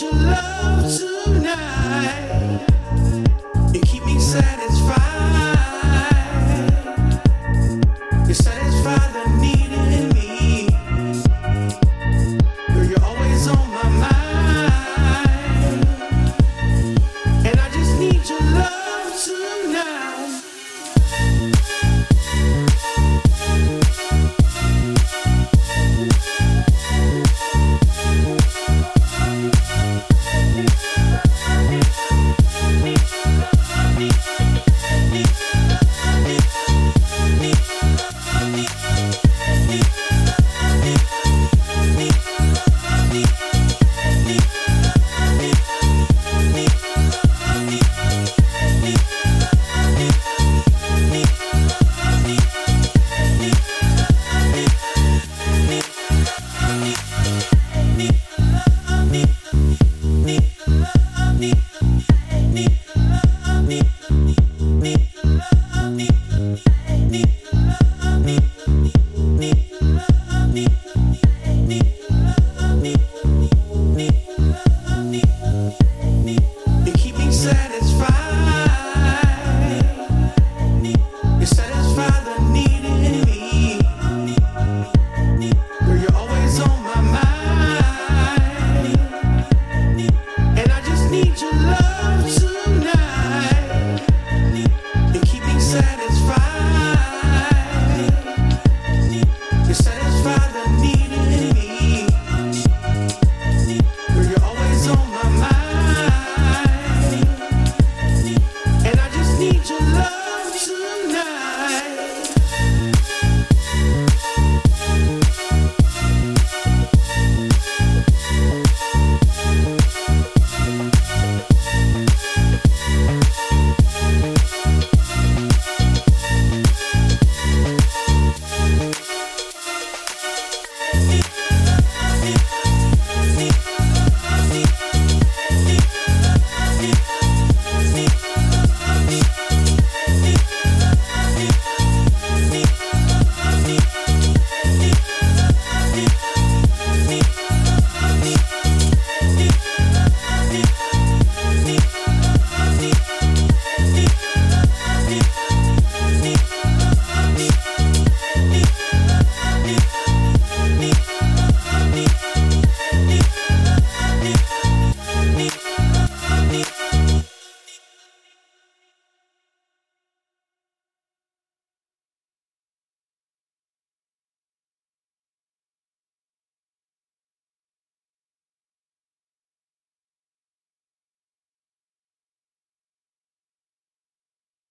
your love to